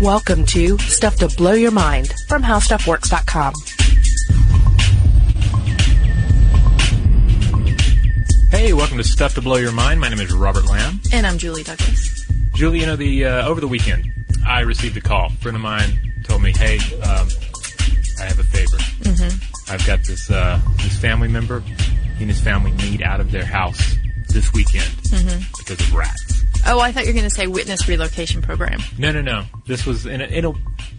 Welcome to Stuff to Blow Your Mind from HowStuffWorks.com. Hey, welcome to Stuff to Blow Your Mind. My name is Robert Lamb. And I'm Julie Douglas. Julie, you know, the uh, over the weekend, I received a call. A friend of mine told me, "Hey, um, I have a favor. Mm-hmm. I've got this uh, this family member. He and his family need out of their house this weekend Mm-hmm. because of rats." Oh, I thought you were going to say witness relocation program. No, no, no. This was in a, in a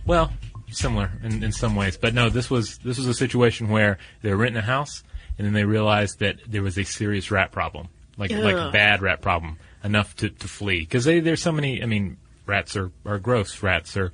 well, similar in, in some ways, but no. This was this was a situation where they were renting a house, and then they realized that there was a serious rat problem, like like a bad rat problem, enough to, to flee. Because there's so many. I mean, rats are are gross. Rats are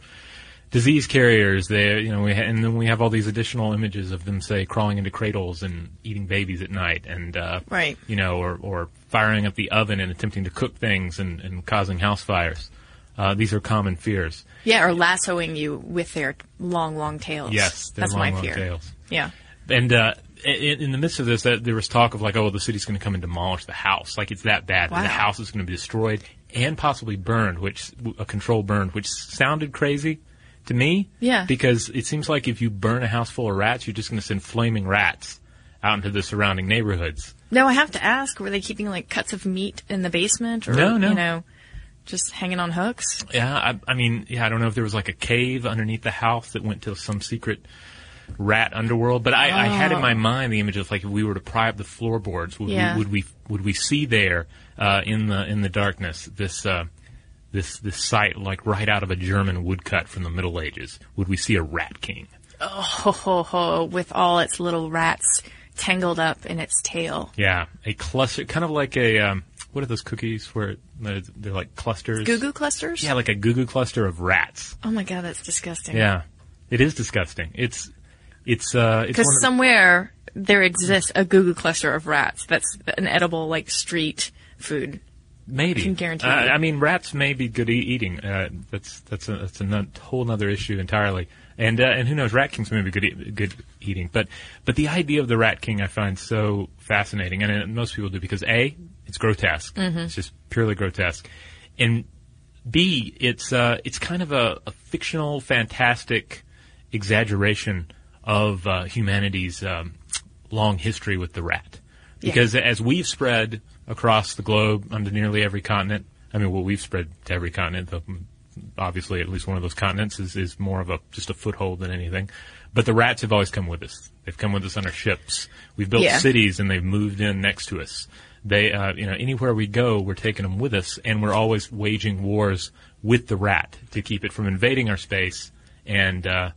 disease carriers. They, you know, we ha- and then we have all these additional images of them, say, crawling into cradles and eating babies at night, and uh, Right. you know, or or firing up the oven and attempting to cook things and, and causing house fires. Uh, these are common fears. Yeah, or lassoing you with their long, long tails. Yes, that's long, my long fear. tails. Yeah. And uh, in, in the midst of this, uh, there was talk of like, oh, the city's going to come and demolish the house. Like it's that bad. Wow. The house is going to be destroyed and possibly burned, which a controlled burn, which sounded crazy to me. Yeah. Because it seems like if you burn a house full of rats, you're just going to send flaming rats out into the surrounding neighborhoods. Now I have to ask: Were they keeping like cuts of meat in the basement, or No, no. you know, just hanging on hooks? Yeah, I, I mean, yeah, I don't know if there was like a cave underneath the house that went to some secret rat underworld, but I, I had in my mind the image of like if we were to pry up the floorboards, would, Yeah. we, would we would we see there uh, in the in the darkness this uh, this this sight like right out of a German woodcut from the Middle Ages? Would we see a rat king? Oh, ho ho ho! With all its little rats tangled up in its tail. Yeah, a cluster, kind of like a um, what are those cookies where they're, they're like clusters? Goo goo clusters. Yeah, like a goo goo cluster of rats. Oh my god, that's disgusting. Yeah, it is disgusting. It's it's uh, it's Because somewhere there exists a goo goo cluster of rats. That's an edible like street food. Maybe. can guarantee Uh. I mean, rats may be good e- eating. Uh, that's that's a that's a whole other issue entirely. And uh, and who knows, rat kings may be good e- good eating. But but the idea of the rat king I find so fascinating, and uh, most people do because a it's grotesque. Mm-hmm. It's just purely grotesque, and b it's uh, it's kind of a, a fictional, fantastic exaggeration of uh, humanity's um, long history with the rat. Yeah. Because as we've spread across the globe onto nearly every continent, I mean, well, we've spread to every continent. though, Obviously, at least one of those continents is, is more of a just a foothold than anything. But the rats have always come with us. They've come with us on our ships. We've built Yeah. cities and they've moved in next to us. They, uh, you know, anywhere we go, we're taking them with us, and we're always waging wars with the rat to keep it from invading our space and uh,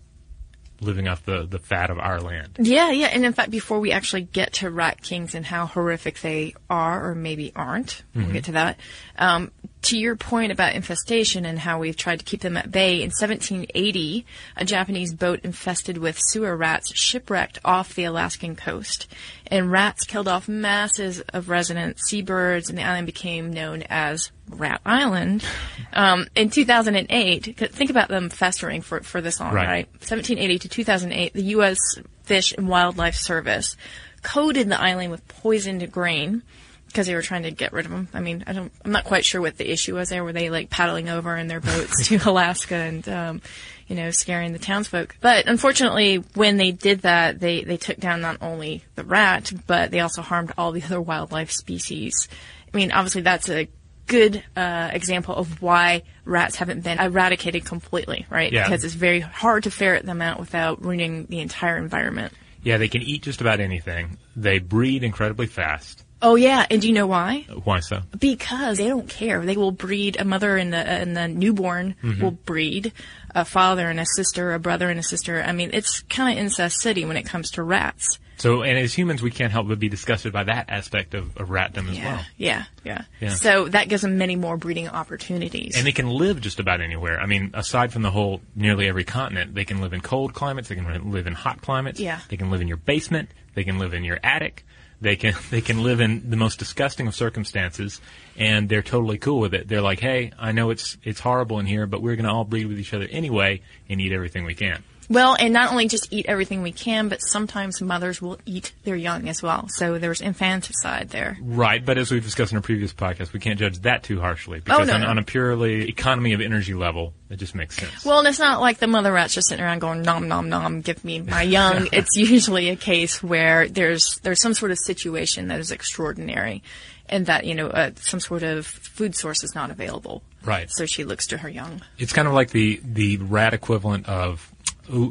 living off the, the fat of our land. Yeah, yeah. And in fact, before we actually get to rat kings and how horrific they are or maybe aren't, we'll get to that. Um, to your point about infestation and how we've tried to keep them at bay, in 1780, a Japanese boat infested with sewer rats shipwrecked off the Alaskan coast. And rats killed off masses of resident seabirds, and the island became known as Rat Island. Um, in 2008, think about them festering for, for this long, Right. right? 1780 to 2008, the U.S. Fish and Wildlife Service coated the island with poisoned grain because they were trying to get rid of them. I mean, I don't, I'm not quite sure what the issue was there. Were they like paddling over in their boats to Alaska and, um, you know, scaring the townsfolk? But unfortunately, when they did that, they, they took down not only the rat, but they also harmed all the other wildlife species. I mean, obviously that's a good uh, example of why rats haven't been eradicated completely, right? Yeah. Because it's very hard to ferret them out without ruining the entire environment. Yeah, they can eat just about anything. They breed incredibly fast. Oh yeah, and do you know why? Why so? Because they don't care. They will breed. A mother and the and the newborn will breed. A father and a sister, a brother and a sister. I mean, it's kind of incest city when it comes to rats. So, and as humans, we can't help but be disgusted by that aspect of, of ratdom as Yeah, well. yeah, yeah, Yeah. So that gives them many more breeding opportunities. And they can live just about anywhere. I mean, aside from the whole nearly every continent, they can live in cold climates. They can live in hot climates. Yeah. They can live in your basement. They can live in your attic. They can they can live in the most disgusting of circumstances, and they're totally cool with it. They're like, hey, I know it's it's horrible in here, but we're going to all breed with each other anyway and eat everything we can. Well, and not only just eat everything we can, but sometimes mothers will eat their young as well. So there's infanticide there. Right, but as we've discussed in a previous podcast, we can't judge that too harshly because Oh, no, on, no. on a purely economy of energy level, it just makes sense. Well, and it's not like the mother rat's just sitting around going nom nom nom, give me my young. it's usually a case where there's there's some sort of situation that is extraordinary, and that you know uh, some sort of food source is not available. Right. So she looks to her young. It's kind of like the the rat equivalent of, "Ooh,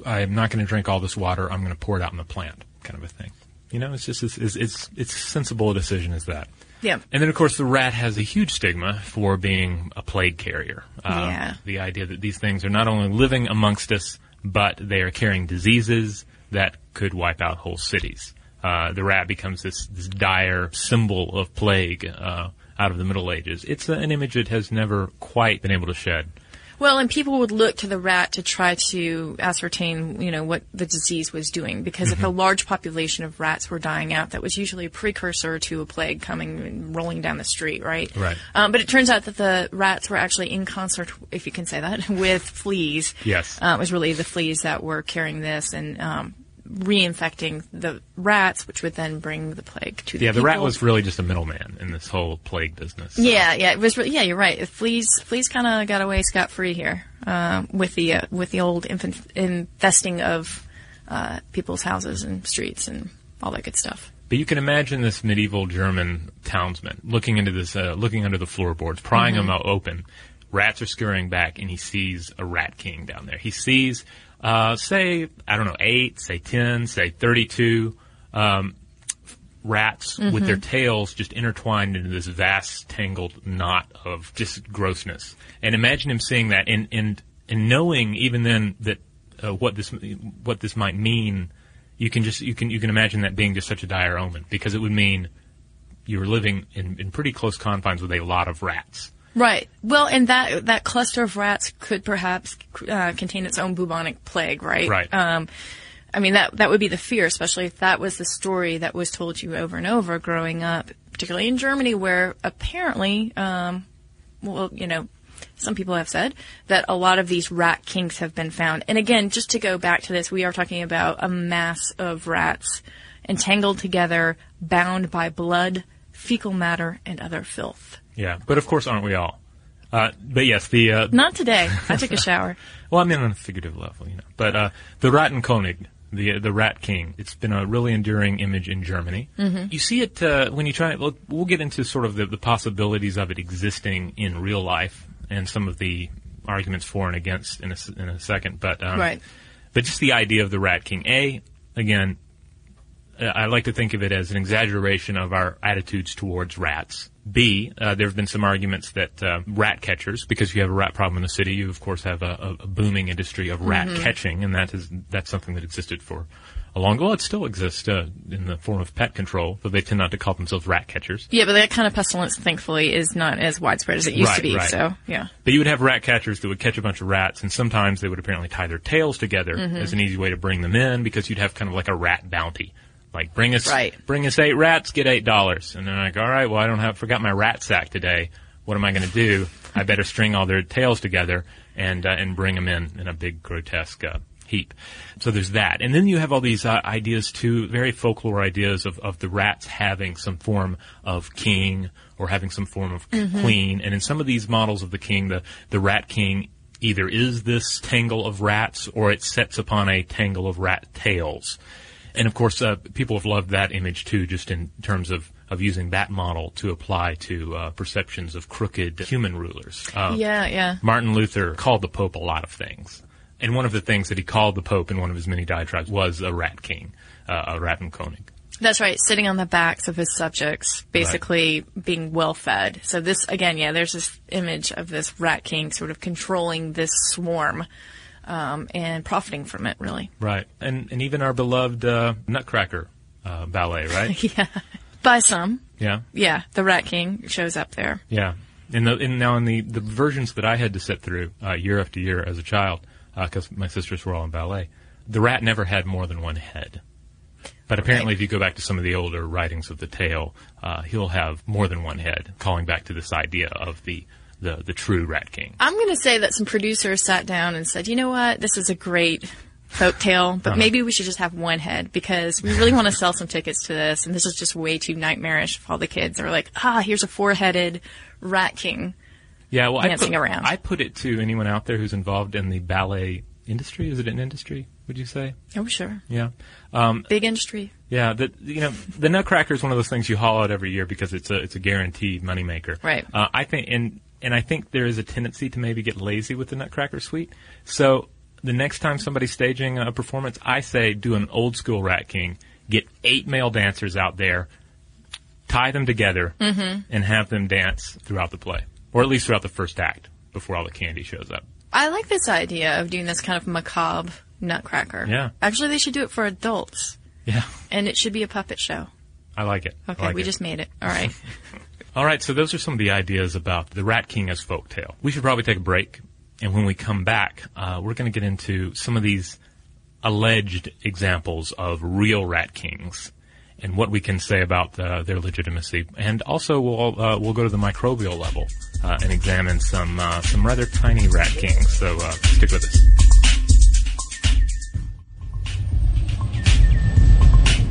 I'm not going to drink all this water. I'm going to pour it out in the plant," kind of a thing. You know, it's just it's it's it's, it's as sensible a decision as that. Yeah. And then, of course, the rat has a huge stigma for being a plague carrier. Uh, Yeah. The idea that these things are not only living amongst us, but they are carrying diseases that could wipe out whole cities. Uh, the rat becomes this, this dire symbol of plague uh, out of the Middle Ages. It's an image it has never quite been able to shed. Well, and people would look to the rat to try to ascertain, you know, what the disease was doing. Because if a large population of rats were dying out, that was usually a precursor to a plague coming rolling down the street, right? Right. Um, but it turns out that the rats were actually in concert, if you can say that, with fleas. Yes. Uh, it was really the fleas that were carrying this and um, reinfecting the rats, which would then bring the plague to the Yeah, the rat was really just a middleman in this whole plague business. Yeah, yeah, it was. Really, yeah, you're right. Fleas, fleas kind of got away scot free here uh, with the uh, with the old infant, infesting of uh, people's houses and streets and all that good stuff. But you can imagine this medieval German townsman looking into this, uh, looking under the floorboards, prying them out open. Rats are scurrying back, and he sees a rat king down there. He sees, uh, say, I don't know, eight, say ten, say thirty-two um, rats with their tails just intertwined into this vast, tangled knot of just grossness. And imagine him seeing that, and and and knowing even then that uh, what this what this might mean you can just you can you can imagine that being just such a dire omen because it would mean you were living in, in pretty close confines with a lot of rats. Right. Well, and that that cluster of rats could perhaps uh, contain its own bubonic plague, right? Right. Um, I mean, that that would be the fear, especially if that was the story that was told you over and over growing up, particularly in Germany, where apparently, um, well, you know, some people have said that a lot of these rat kings have been found. And again, just to go back to this, we are talking about a mass of rats entangled together, bound by blood, fecal matter, and other filth. Yeah, but of course, aren't we all? Uh, but yes, the uh, Not today. I took a shower. well, I mean on a figurative level, you know. But uh, the Rattenkönig, the the Rat King, it's been a really enduring image in Germany. Mm-hmm. You see it uh, when you try. We'll, we'll get into sort of the, the possibilities of it existing in real life and some of the arguments for and against in a, in a second. But um, Right. But just the idea of the Rat King. A again, uh, I like to think of it as an exaggeration of our attitudes towards rats. B, uh, there have been some arguments that uh, rat catchers, because you have a rat problem in the city, you of course have a, a, booming industry of rat catching, and that is that's something that existed for a long. Well, it still exists uh, in the form of pet control, though they tend not to call themselves rat catchers. Yeah, but that kind of pestilence, thankfully, is not as widespread as it used to be. right. So, yeah. But you would have rat catchers that would catch a bunch of rats, and sometimes they would apparently tie their tails together as an easy way to bring them in, because you'd have kind of like a rat bounty. Like bring us, Right. bring us eight rats, get eight dollars. And they're like, all right, well I don't have, forgot my rat sack today. What am I going to do? I better string all their tails together and uh, and bring them in in a big grotesque uh, heap. So there's that, and then you have all these uh, ideas too, very folklore ideas of of the rats having some form of king or having some form of queen. And in some of these models of the king, the the rat king either is this tangle of rats or it sets upon a tangle of rat tails. And of course, uh, people have loved that image too, just in terms of, of using that model to apply to uh, perceptions of crooked human rulers. Uh, Yeah, yeah. Martin Luther called the Pope a lot of things. And one of the things that he called the Pope in one of his many diatribes was a rat king, uh, a Rattenkönig. That's right. Sitting on the backs of his subjects, basically being well fed. So this, again, yeah, there's this image of this rat king sort of controlling this swarm, um, and profiting from it, really. Right. And, and even our beloved uh, Nutcracker uh, ballet, right? yeah. By some. yeah. Yeah, the rat king shows up there. Yeah. And, the in now in the, the versions that I had to sit through uh, year after year as a child, because my sisters were all in ballet, the rat never had more than one head. But apparently, Right. if you go back to some of the older writings of the tale, uh, he'll have more than one head, calling back to this idea of the the, the true rat king. I'm going to say that some producers sat down and said, you know what, this is a great folk tale, but maybe we should just have one head because we really want to sell some tickets to this, and this is just way too nightmarish for all the kids. They're like, ah, here's a four-headed rat king. Yeah, well, dancing I put, around. I put it to anyone out there who's involved in the ballet industry. Is it an industry? Would you say? Oh, sure, Yeah. Um, big industry. Yeah, the you know the Nutcracker is one of those things you haul out every year because it's a it's a guaranteed moneymaker. Right. Uh, I think and and I think there is a tendency to maybe get lazy with the Nutcracker Suite. So the next time somebody's staging a performance, I say do an old school Rat King. Get eight male dancers out there, tie them together, mm-hmm. and have them dance throughout the play, or at least throughout the first act before all the candy shows up. I like this idea of doing this kind of macabre Nutcracker. Yeah. Actually, they should do it for adults, Yeah, and it should be a puppet show. I like it. Okay, like we it. just made it. All right. All right, so those are some of the ideas about the Rat King as folktale. We should probably take a break, and when we come back, uh, we're going to get into some of these alleged examples of real Rat Kings and what we can say about uh, their legitimacy. And also, we'll uh, we'll go to the microbial level uh, and examine some uh, some rather tiny Rat Kings. So uh, stick with us.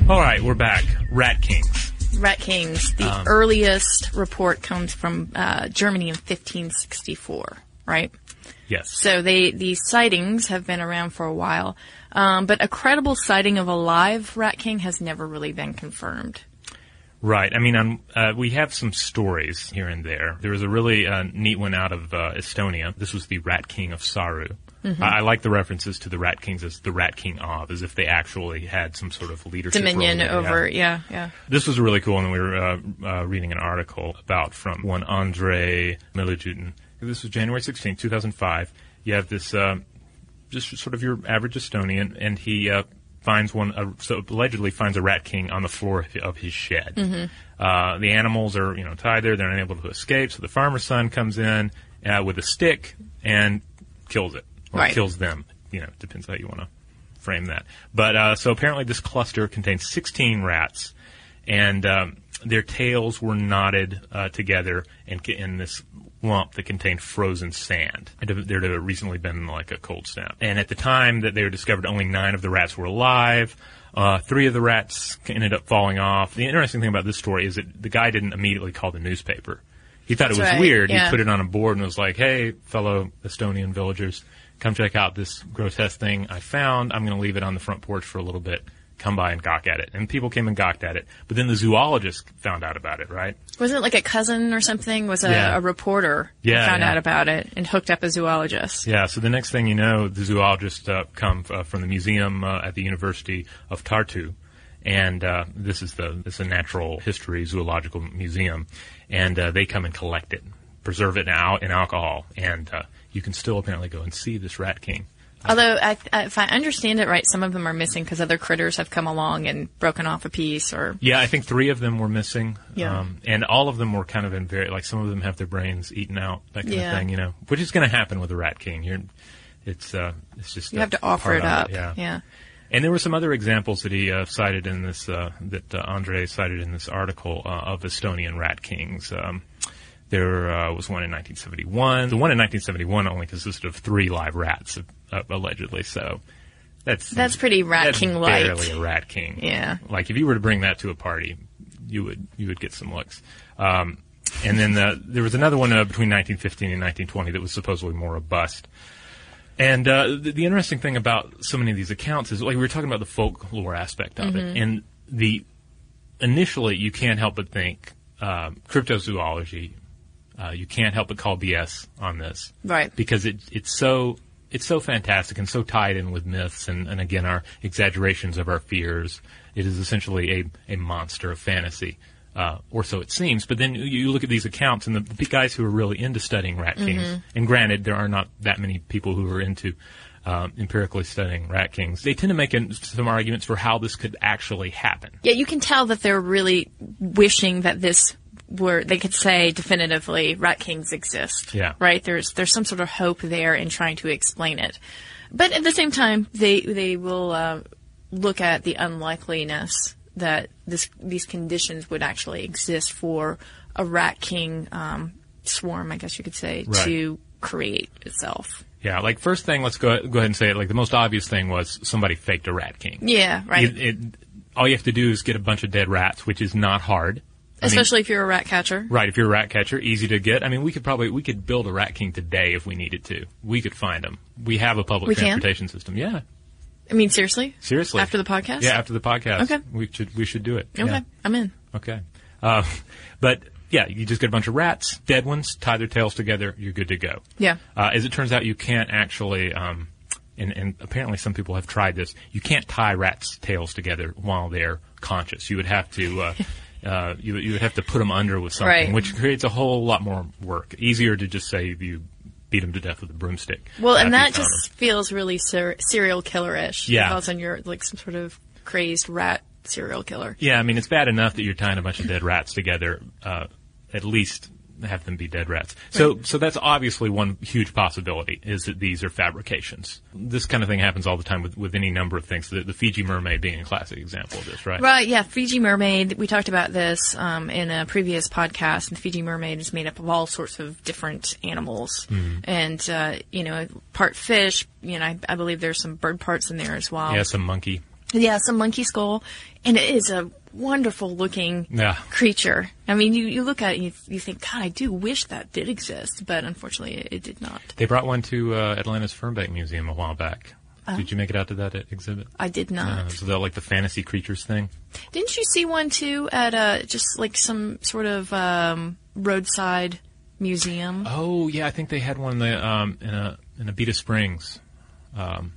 All right, we're back. Rat Kings. Rat Kings. The Um, earliest report comes from uh, Germany in 1564, right? Yes. So they these sightings have been around for a while, um, but a credible sighting of a live Rat King has never really been confirmed. Right. I mean, um, uh, we have some stories here and there. There was a really uh, neat one out of uh, Estonia. This was the Rat King of Saru. Mm-hmm. I, I like the references to the Rat Kings as the Rat King of, as if they actually had some sort of leadership Dominion role. Yeah. over, yeah, yeah. This was really cool, and we were uh, uh, reading an article about from one Andre Miljutin. This was January 16, 2005. You have this, uh, just sort of your average Estonian, and he uh, finds one, uh, so allegedly finds a rat king on the floor of his shed. Uh, the animals are, you know, tied there; they're unable to escape. So the farmer's son comes in uh, with a stick and kills it, or Right. kills them. You know, depends how you want to frame that. But uh, so apparently, this cluster contains 16 rats, and um, their tails were knotted uh, together in, in this lump that contained frozen sand. There had recently been like a cold snap, and at the time that they were discovered, only nine of the rats were alive. Uh, three of the rats ended up falling off. The interesting thing about this story is that the guy didn't immediately call the newspaper. He thought That's it was right, weird. yeah. He put it on a board and was like, "Hey, fellow Estonian villagers, come check out this grotesque thing I found. I'm going to leave it on the front porch for a little bit. Come by and gawk at it." And people came and gawked at it. But then the zoologist found out about it, right? Wasn't it like a cousin or something? Was a, Yeah. a reporter Yeah, found yeah. out about it and hooked up a zoologist. Yeah. So the next thing you know, the zoologist uh, come uh, from the museum uh, at the University of Tartu, and uh, this is the this is a natural history zoological museum, and uh, they come and collect it, preserve it now in alcohol, and uh, you can still apparently go and see this rat king. Although, I, I, if I understand it right, some of them are missing because other critters have come along and broken off a piece or Yeah, I think three of them were missing. Yeah. Um, and all of them were kind of in very, like some of them have their brains eaten out, that kind Yeah. of thing, you know, which is going to happen with a rat king. You're, it's, uh, it's just, you have to offer it up. yeah. yeah. And there were some other examples that he uh, cited in this, uh, that uh, Andre cited in this article uh, of Estonian rat kings. Um, there uh, was one in 1971. The one in 1971 only consisted of three live rats, uh, allegedly. So that's That's pretty Rat that's King-like. Barely a rat king. Yeah. Like if you were to bring that to a party, you would you would get some looks. Um, and then uh, there was another one uh, between 1915 and 1920 that was supposedly more robust. And uh, the, the interesting thing about so many of these accounts is, like we were talking about the folklore aspect of it, and the initially you can't help but think um, cryptozoology. Uh, you can't help but call BS on this, Right. Because it it's so it's so fantastic and so tied in with myths and, and again our exaggerations of our fears. It is essentially a, a monster of fantasy, uh, or so it seems. But then you- look at these accounts and the, the guys who are really into studying rat kings, and granted there are not that many people who are into um, empirically studying rat kings. They tend to make some arguments for how this could actually happen. Yeah, you can tell that they're really wishing that this were they could say definitively rat kings exist. Yeah. Right? There's there's some sort of hope there in trying to explain it. But at the same time, they they will uh, look at the unlikeliness that this these conditions would actually exist for a rat king um, swarm, I guess you could say, Right. to create itself. Yeah, like first thing, let's go go ahead and say it. Like the most obvious thing was somebody faked a rat king. Yeah, right. It, it, all you have to do is get a bunch of dead rats, which is not hard. I mean, Especially if you're a rat catcher. right, if you're a rat catcher, easy to get. I mean, we could probably we could build a rat king today if we needed to. We could find them. We have a public We can? transportation system. Yeah, I mean, seriously? seriously. After the podcast? Yeah, after the podcast. Okay. we should we should do it. Okay, Yeah. I'm in. Okay. Uh, but yeah, you just get a bunch of rats, dead ones, tie their tails together, you're good to go. Yeah. Uh, as it turns out, you can't actually, um, and, and apparently some people have tried this, you can't tie rats' tails together while they're conscious. You would have to, uh, uh, you, you would have to put them under with something, Right. which creates a whole lot more work. Easier to just say you beat them to death with a broomstick. Well, and that just feels really ser- serial killer-ish. Yeah. All of a you're like some sort of crazed rat serial killer. Yeah, I mean, it's bad enough that you're tying a bunch of dead rats together. Uh, at least have them be dead rats. So, so that's obviously one huge possibility is that these are fabrications. This kind of thing happens all the time with, with any number of things. The, the Fiji mermaid being a classic example of this, right? Right, yeah, Fiji mermaid. We talked about this um, in a previous podcast. The Fiji mermaid is made up of all sorts of different animals, Mm-hmm. and uh, you know, part fish. You know, I, I believe there's some bird parts in there as well. Yeah, some monkey. Yeah, some monkey skull, and it is a wonderful looking Yeah. creature. I mean, you, you look at it, and you, you think, God, I do wish that did exist, but unfortunately, it, it did not. They brought one to uh, Atlanta's Fernbank Museum a while back. Oh. Did you make it out to that exhibit? I did not. Uh, so they're like the fantasy creatures thing. Didn't you see one too at uh, just like some sort of um, roadside museum? Oh yeah, I think they had one in the um, in a in Abita Springs, um,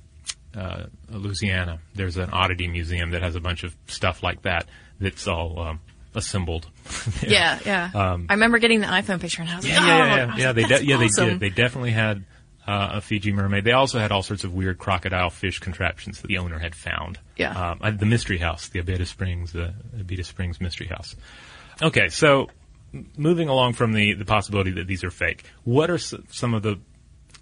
uh, Louisiana. There's an oddity museum that has a bunch of stuff like that. That's all um, assembled. Yeah, yeah. I remember getting the iPhone picture, and I was Um, Yeah, like, yeah, "Oh, yeah, yeah. was yeah like, they de- yeah they did. They definitely had uh, a Fiji mermaid. They also had all sorts of weird crocodile fish contraptions that the owner had found. Yeah. um, uh, the Mystery House, the Abita Springs, the Abita Springs Mystery House. Okay, so moving along from the the possibility that these are fake, what are s- some of the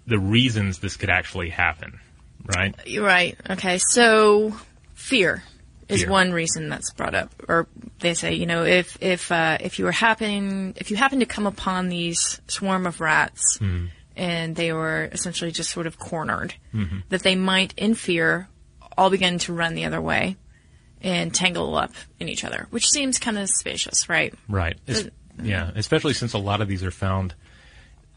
the reasons this could actually happen? Right. You're right. Okay, so fear is Fear. one reason that's brought up, or they say, you know, if if uh, if you were happen if you happen to come upon these swarm of rats Hmm. and they were essentially just sort of cornered, Mm-hmm. that they might, in fear, all begin to run the other way and tangle up in each other, which seems kind of suspicious, right? Right. Yeah, especially since a lot of these are found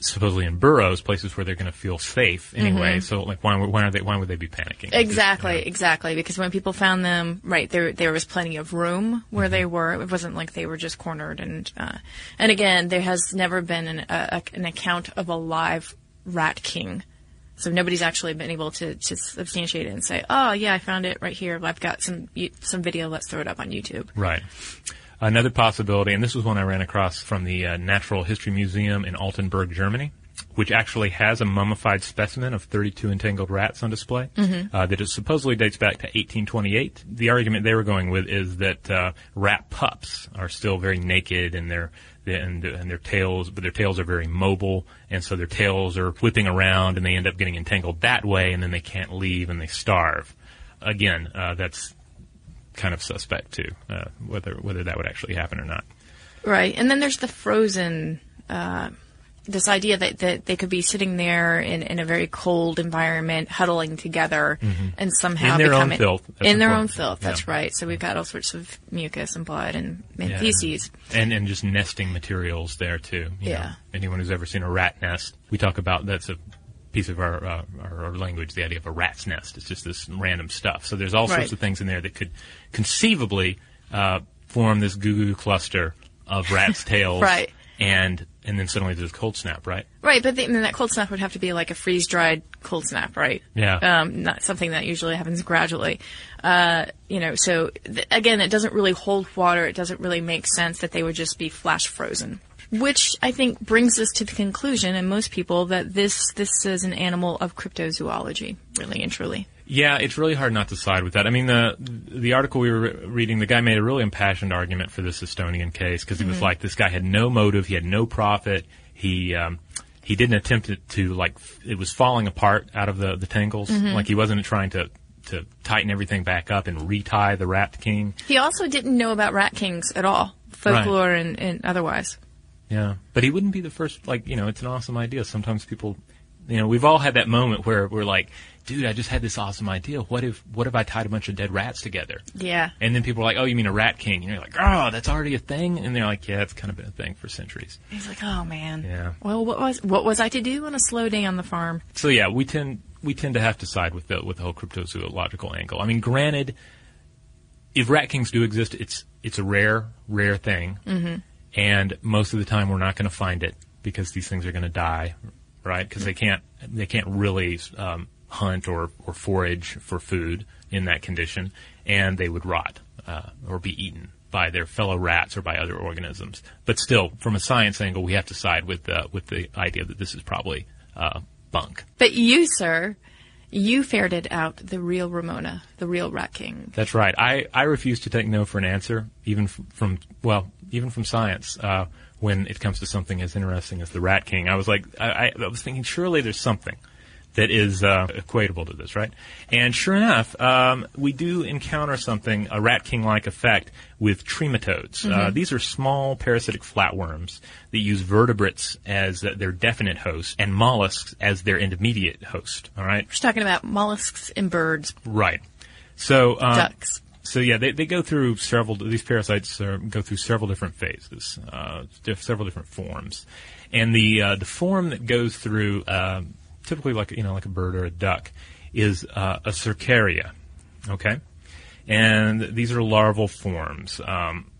supposedly in burrows, places where they're going to feel safe anyway. So, like, why, why are they? Why would they be panicking? Mm-hmm. Exactly, Just, exactly. Because when people found them, right, there there was plenty of room where they were. It wasn't like they were just cornered. And uh, and again, there has never been an, a, a- an account of a live rat king. So nobody's actually been able to, to substantiate it and say, oh yeah, I found it right here. I've got some some video. Let's throw it up on YouTube. Right. Another possibility, and this was one I ran across from the uh, Natural History Museum in Altenburg, Germany, which actually has a mummified specimen of 32 entangled rats on display uh, that is supposedly dates back to 1828. The argument they were going with is that uh, rat pups are still very naked and their and, and their tails, but their tails are very mobile, and so their tails are whipping around, and they end up getting entangled that way, and then they can't leave, and they starve. Again, uh, that's kind of suspect too, uh, whether whether that would actually happen or not. Right, and then there's the frozen. Uh, this idea that, that they could be sitting there in, in a very cold environment, huddling together, and somehow In their own becoming filth, that's in their own filth. That's Yeah. right. So we've got all sorts of mucus and blood and, and Yeah. feces. and and just nesting materials there too. you Yeah. know. anyone who's ever seen a rat nest, we talk about that's a piece of our, uh, our language. The idea of a rat's nest. It's just this random stuff. So there's all Right. sorts of things in there that could conceivably uh, form this goo goo cluster of rats' tails. Right. And and then suddenly there's a cold snap, right? Right, but the, I mean, that cold snap would have to be like a freeze dried cold snap, right? Yeah. Um, not something that usually happens gradually. Uh, you know, so th- again, it doesn't really hold water. It doesn't really make sense that they would just be flash frozen. Which I think brings us to the conclusion, and most people, that this this is an animal of cryptozoology, really and truly. Yeah, it's really hard not to side with that. I mean, the the article we were reading, the guy made a really impassioned argument for this Estonian case because he was like, this guy had no motive, he had no profit, he um, he didn't attempt it to like it was falling apart out of the the tangles, like he wasn't trying to to tighten everything back up and retie the rat king. He also didn't know about rat kings at all, folklore and, and otherwise. Yeah, but he wouldn't be the first. Like you know, it's an awesome idea. Sometimes people You know, we've all had that moment where we're like, dude, I just had this awesome idea. What if, what if I tied a bunch of dead rats together? Yeah. And then people are like, oh, you mean a rat king? And you're like, oh, that's already a thing? And they're like, yeah, it's kind of been a thing for centuries. He's like, oh man. Yeah. Well, what was what was I to do on a slow day on the farm? So yeah, we tend we tend to have to side with the with the whole cryptozoological angle. I mean, granted, if rat kings do exist, it's it's a rare rare thing, mm-hmm. And most of the time we're not going to find it because these things are going to die, right? Because they can't they can't really um, hunt or or forage for food in that condition, and they would rot uh, or be eaten by their fellow rats or by other organisms. But still, from a science angle, we have to side with uh, with the idea that this is probably uh, bunk. But you, sir, you ferreted out the real Ramona, the real Rat King. That's right. I, I refuse to take no for an answer, even from, from well, even from science. Uh, when it comes to something as interesting as the Rat King, I was like, I, I was thinking, surely there's something that is uh, equatable to this, right? And sure enough, um, we do encounter something, a rat king-like effect with trematodes. Uh, mm-hmm. Uh, these are small parasitic flatworms that use vertebrates as uh, their definite host and mollusks as their intermediate host. All right, we're talking about mollusks and birds, right? So um, ducks. So yeah, they, they go through several. These parasites go through several different phases, uh, several different forms, and the uh, the form that goes through um, typically like you know like a bird or a duck, is uh, a cercaria. Okay, and these are larval forms. Um,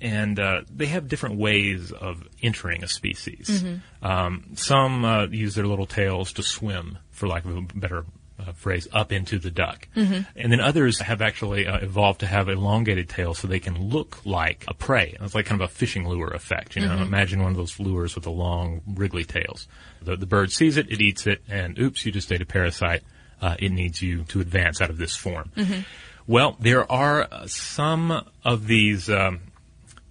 and uh, they have different ways of entering a species. Mm-hmm. Um, some uh, use their little tails to swim, for lack of a better uh, phrase, up into the duck. Mm-hmm. And then others have actually uh, evolved to have elongated tails so they can look like a prey. It's like kind of a fishing lure effect. You know, mm-hmm. imagine one of those lures with the long, wriggly tails. The, the bird sees it, it eats it, and oops, you just ate a parasite. Uh, it needs you to advance out of this form. Mm-hmm. Well, there are uh, some of these um,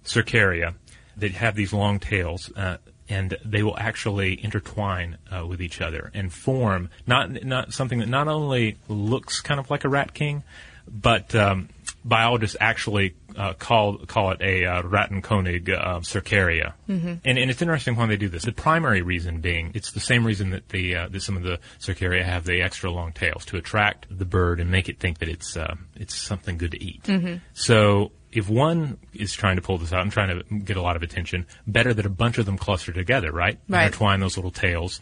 cercaria that have these long tails. Uh, and they will actually intertwine uh, with each other and form not not something that not only looks kind of like a rat king, but um, biologists actually uh, call call it a uh, Rattenkönig uh, cercaria. Mm-hmm. And, and it's interesting why they do this. The primary reason being it's the same reason that the uh, that some of the cercaria have the extra long tails to attract the bird and make it think that it's uh, it's something good to eat. Mm-hmm. So if one is trying to pull this out and trying to get a lot of attention, better that a bunch of them cluster together, right? Right. Intertwine those little tails.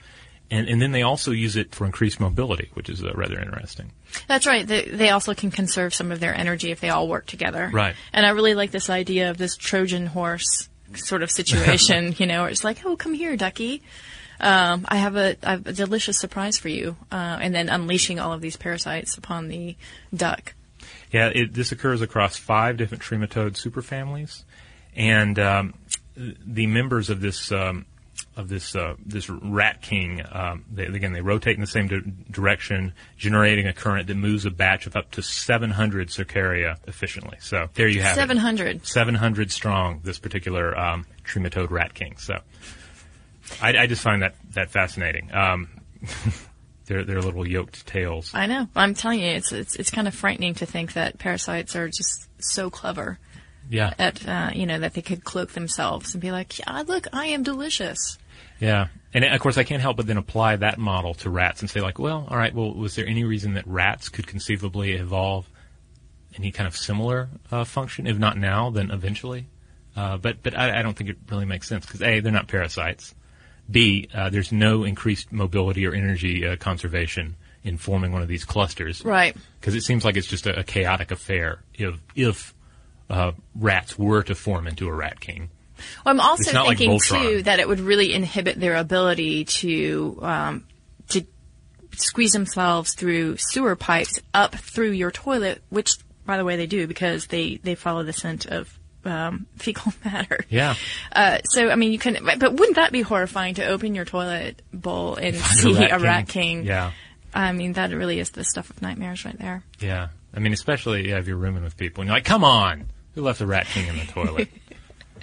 And, and then they also use it for increased mobility, which is uh, rather interesting. That's right. They, they also can conserve some of their energy if they all work together. Right. And I really like this idea of this Trojan horse sort of situation, you know, where it's like, oh, come here, ducky. Um, I have a, I have a delicious surprise for you, uh, and then unleashing all of these parasites upon the duck. Yeah, it, this occurs across five different trematode superfamilies, and um, the members of this um, of this uh, this rat king, um, they, again, they rotate in the same di- direction, generating a current that moves a batch of up to 700 cercaria efficiently. So there you have 700. it. 700 strong. This particular um, trematode rat king. So I, I, just find that that fascinating. Um, their their little yoked tails. I know. I'm telling you, it's it's it's kind of frightening to think that parasites are just so clever. Yeah. At uh, you know that they could cloak themselves and be like, yeah, look, I am delicious. Yeah. And of course, I can't help but then apply that model to rats and say, like, well, all right, well, was there any reason that rats could conceivably evolve any kind of similar uh, function? If not now, then eventually. Uh, but but I, I, don't think it really makes sense because a they're not parasites. B, uh, there's no increased mobility or energy uh, conservation in forming one of these clusters. Right. Because it seems like it's just a, a chaotic affair if, if uh, rats were to form into a rat king. Well, I'm also thinking, like too, that it would really inhibit their ability to, um, to squeeze themselves through sewer pipes up through your toilet, which, by the way, they do because they, they follow the scent of um, fecal matter. Yeah. Uh, so I mean, you can, but wouldn't that be horrifying to open your toilet bowl and see a rat, a rat king. king? Yeah. I mean, that really is the stuff of nightmares right there. Yeah. I mean, especially yeah, if you're rooming with people and you're like, come on, who left a rat king in the toilet?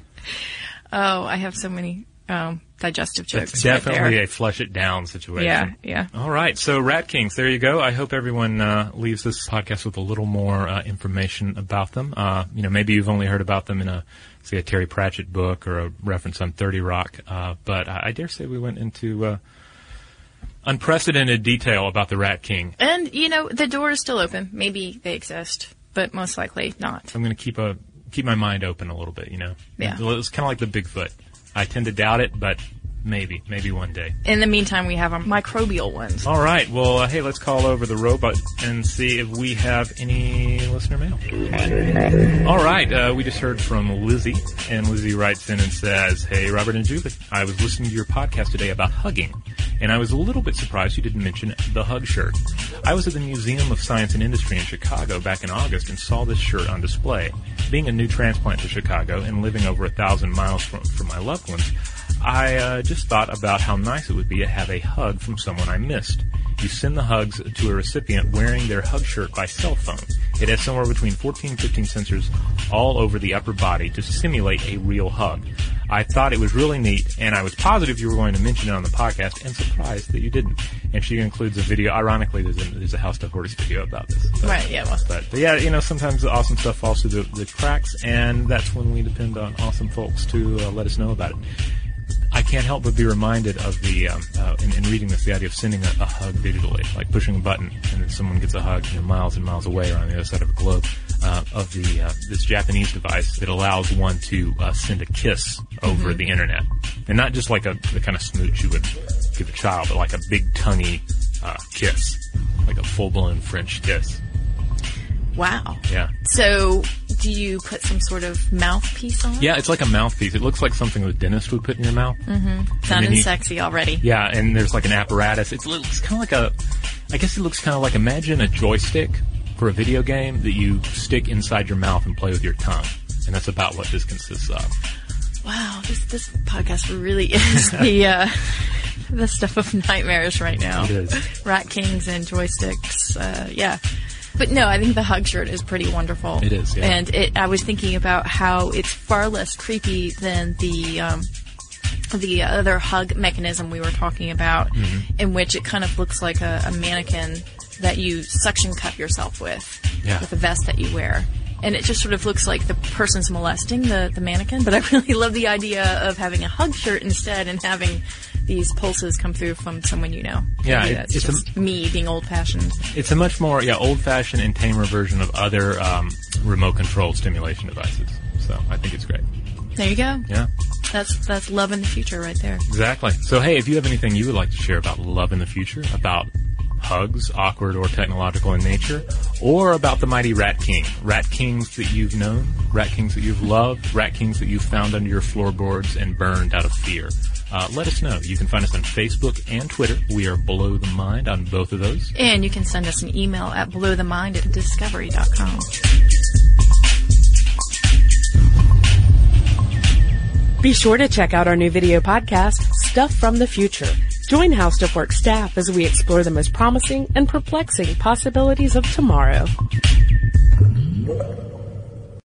oh, I have so many um, digestive jokes. It's definitely right a flush it down situation. Yeah, yeah. All right, so Rat Kings, there you go. I hope everyone uh, leaves this podcast with a little more uh, information about them. Uh, you know, maybe you've only heard about them in a say a Terry Pratchett book or a reference on Thirty Rock, uh, but I, I, dare say we went into uh, unprecedented detail about the Rat King. And, you know, the door is still open. Maybe they exist, but most likely not. I'm going to keep a keep my mind open a little bit. You know, Yeah. It's kind of like the Bigfoot. I tend to doubt it, but maybe, maybe one day. In the meantime, we have our microbial ones. All right. Well, uh, hey, let's call over the robot and see if we have any listener mail. All right. Uh, we just heard from Lizzie, and Lizzie writes in and says, "Hey, Robert and Julie, I was listening to your podcast today about hugging, and I was a little bit surprised you didn't mention the hug shirt. I was at the Museum of Science and Industry in Chicago back in August and saw this shirt on display. Being a new transplant to Chicago and living over a thousand miles from, from my loved ones." I uh, just thought about how nice it would be to have a hug from someone I missed. You send the hugs to a recipient wearing their hug shirt by cell phone. It has somewhere between 14 and 15 sensors all over the upper body to simulate a real hug. I thought it was really neat, and I was positive you were going to mention it on the podcast, and surprised that you didn't. And she includes a video. Ironically, there's a, there's a How Stuff Works video about this. But- Right, yeah, well. but, but yeah, you know, sometimes the awesome stuff falls through the, the cracks, and that's when we depend on awesome folks to uh, let us know about it. I can't help but be reminded of the, um, uh, in, in reading this, the idea of sending a, a hug digitally, like pushing a button and then someone gets a hug you know, miles and miles away or on the other side of the globe, uh, of the, uh, this Japanese device that allows one to uh, send a kiss over the internet. And not just like a, the kind of smooch you would give a child, but like a big tonguey uh, kiss, like a full-blown French kiss. Wow. Yeah. So, do you put some sort of mouthpiece on? Yeah, it's like a mouthpiece. It looks like something the dentist would put in your mouth. Sounding then you- sexy already. Yeah, and there's like an apparatus. It's, it's kind of like a, I guess it looks kind of like imagine a joystick for a video game that you stick inside your mouth and play with your tongue. And that's about what this consists of. Wow, this this podcast really is the uh, the stuff of nightmares right now. It is. Rat kings and joysticks. Uh, yeah. But no, I think the hug shirt is pretty wonderful. It is, yeah. And it, I was thinking about how it's far less creepy than the um, the other hug mechanism we were talking about, Mm-hmm. in which it kind of looks like a, a mannequin that you suction cup yourself with, Yeah. with a vest that you wear. And it just sort of looks like the person's molesting the, the mannequin, but I really love the idea of having a hug shirt instead and having these pulses come through from someone you know. Yeah, it- that's it's a- just me being old fashioned. It's a much more, yeah, old-fashioned and tamer version of other um, remote-controlled stimulation devices. So I think it's great. There you go. Yeah. That's that's love in the future right there. Exactly. So, hey, if you have anything you would like to share about love in the future, about hugs, awkward or technological in nature, or about the mighty Rat King, Rat Kings that you've known, Rat Kings that you've loved, Rat Kings that you've found under your floorboards and burned out of fear, uh, let us know. You can find us on Facebook and Twitter. We are Blow the Mind on both of those. And you can send us an email at blowthemind at discovery.com. Be sure to check out our new video podcast, Stuff from the Future. Join How Stuff Works staff as we explore the most promising and perplexing possibilities of tomorrow.